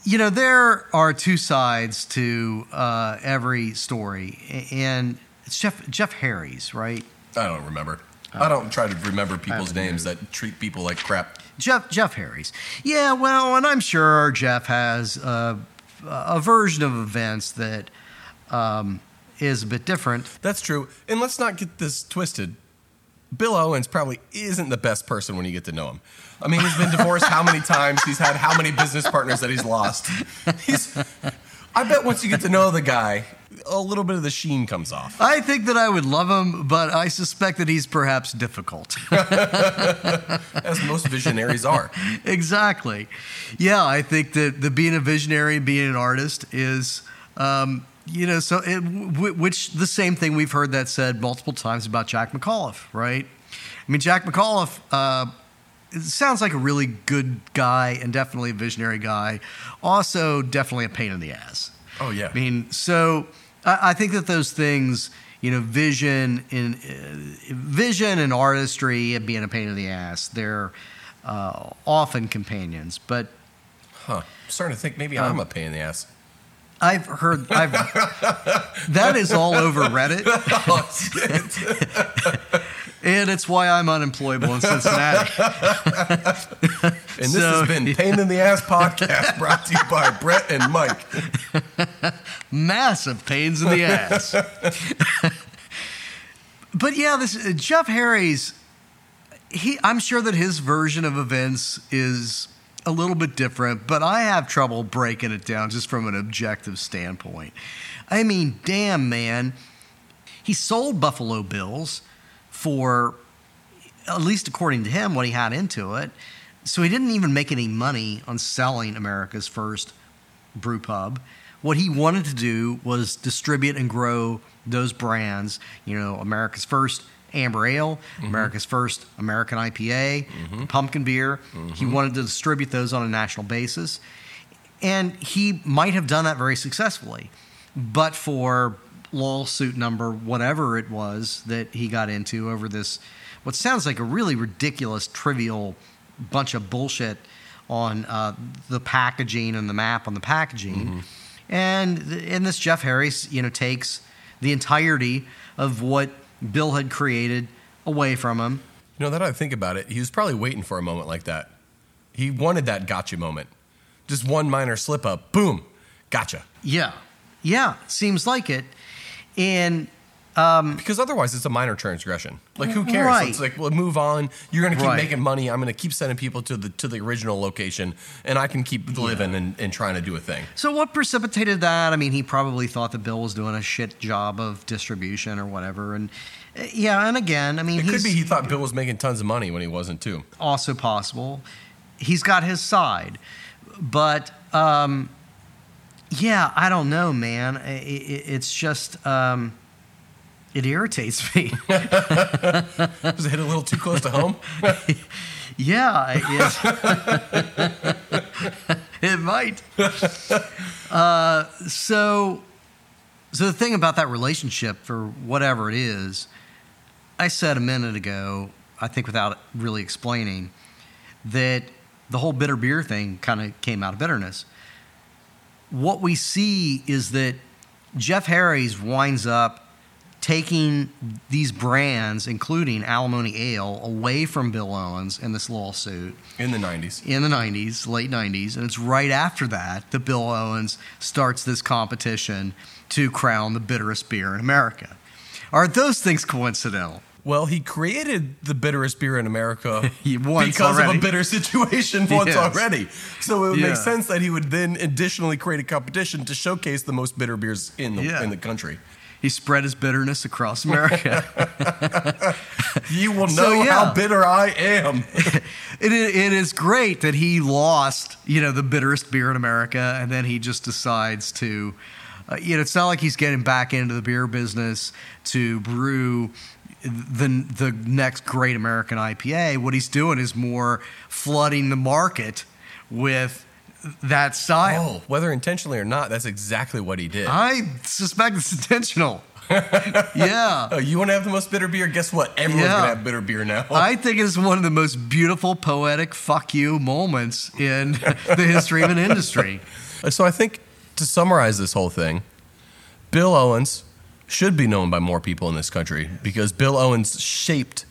you know, there are two sides to uh, every story, and it's Jeff Jeff Harris, right? I don't remember. I don't try to remember people's names that treat people like crap. Jeff Jeff Harris. Yeah, well, and I'm sure Jeff has a, a version of events that um, is a bit different. That's true. And let's not get this twisted. Bill Owens probably isn't the best person when you get to know him. I mean, he's been divorced how many times? He's had how many business partners that he's lost? He's I bet once you get to know the guy, a little bit of the sheen comes off. I think that I would love him, but I suspect that he's perhaps difficult. [laughs] As most visionaries are. [laughs] exactly. Yeah, I think that the being a visionary, being an artist is, um, you know, so it, w- which the same thing we've heard that said multiple times about Jack McAuliffe, right? I mean, Jack McAuliffe. Uh, sounds like a really good guy and definitely a visionary guy. Also, definitely a pain in the ass. Oh yeah. I mean, so I, I think that those things, you know, vision in uh, vision and artistry and being a pain in the ass, they're uh, often companions. But Huh. I'm starting to think maybe I'm a pain in the ass. I've heard I've that is all over Reddit, [laughs] Oh. And it's why I'm unemployable in Cincinnati. [laughs] And this So- has been Pain in the Ass Podcast brought to you by Brett and Mike. [laughs] massive pains in the [laughs] ass. but yeah, this uh, Jeff Harris. He, I'm sure that his version of events is a little bit different, but I have trouble breaking it down just from an objective standpoint. I mean, damn, man, he sold Buffalo Bills for, at least according to him, what he had into it. So he didn't even make any money on selling America's first brew pub. What he wanted to do was distribute and grow those brands. You know, America's first amber ale, mm-hmm. America's first American IPA, mm-hmm. pumpkin beer. He mm-hmm. wanted to distribute those on a national basis. And he might have done that very successfully, but for lawsuit number whatever it was that he got into over this, what sounds like a really ridiculous, trivial bunch of bullshit on uh, the packaging and the map on the packaging. And and this Jeff Harris, you know, takes the entirety of what Bill had created away from him. You know, that I think about it, he was probably waiting for a moment like that. He wanted that gotcha moment. Just one minor slip up, boom, gotcha. Yeah, yeah, seems like it. And um, Because otherwise, it's a minor transgression. Like, who cares? Right. It's like, well, move on. You're going to keep Right. making money. I'm going to keep sending people to the to the original location, and I can keep living and, and trying to do a thing. So what precipitated that? I mean, he probably thought that Bill was doing a shit job of distribution or whatever. And uh, yeah, and again, I mean, It could be he thought Bill was making tons of money when he wasn't too. also possible. He's got his side, but um, yeah, I don't know, man. I- I- it's just um, it irritates [laughs] me. [laughs] Was it hit a little too close to home? [laughs] Yeah, it, it might. Uh, so, so the thing about that relationship, for whatever it is, I said a minute ago, I think without really explaining, that the whole bitter beer thing kind of came out of bitterness. What we see is that Jeff Harris winds up taking these brands, including Alimony Ale, away from Bill Owens in this lawsuit In the 90s. in the 90s, late 90s. And it's right after that that Bill Owens starts this competition to crown the bitterest beer in America. Are those things coincidental? Well, he created the bitterest beer in America [laughs] because already. of a bitter situation [laughs] once Yes. already. So it would Yeah. make sense that he would then additionally create a competition to showcase the most bitter beers in the Yeah. in the country. He spread his bitterness across America. [laughs] You will know So, yeah. how bitter I am. it, it is great that he lost, you know, the bitterest beer in America, and then he just decides to, uh, you know, it's not like he's getting back into the beer business to brew the the next great American IPA. What he's doing is more flooding the market with that style. oh, whether intentionally or not, that's exactly what he did. I suspect it's intentional. [laughs] yeah. Oh, you want to have the most bitter beer? Guess what? Everyone's Yeah. gonna have bitter beer now. [laughs] I think it's one of the most beautiful, poetic fuck you moments in [laughs] the history of an industry. So I think to summarize this whole thing, Bill Owens should be known by more people in this country because Bill Owens shaped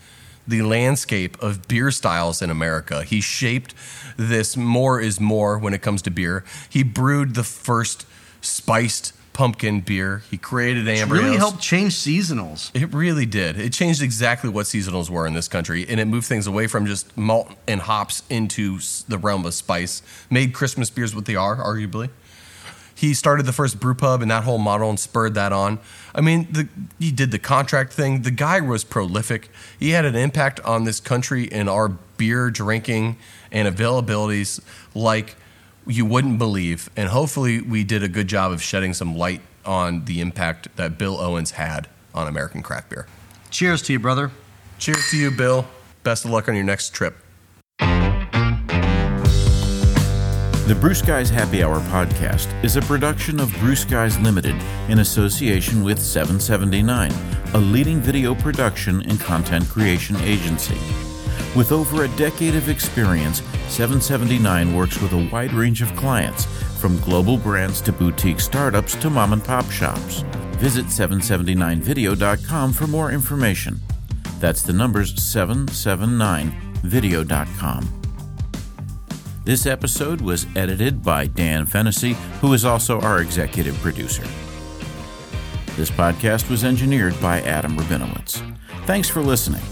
the landscape of beer styles in America. He shaped this more is more when it comes to beer. He brewed the first spiced pumpkin beer. He created Ambrios. Really helped change seasonals. It really did. It changed exactly what seasonals were in this country, and it moved things away from just malt and hops into the realm of spice. Made Christmas beers what they are, arguably. He started the first brew pub and that whole model and spurred that on. I mean, the, he did the contract thing. The guy was prolific. He had an impact on this country and our beer drinking and availabilities like you wouldn't believe. And hopefully, we did a good job of shedding some light on the impact that Bill Owens had on American craft beer. Cheers to you, brother. Cheers to you, Bill. Best of luck on your next trip. The Bruce Guys Happy Hour podcast is a production of Bruce Guys Limited in association with 779, a leading video production and content creation agency. With over a decade of experience, 779 works with a wide range of clients, from global brands to boutique startups to mom and pop shops. Visit 779video.com for more information. That's the numbers 779video.com. This episode was edited by Dan Fennessy, who is also our executive producer. This podcast was engineered by Adam Rabinowitz. Thanks for listening.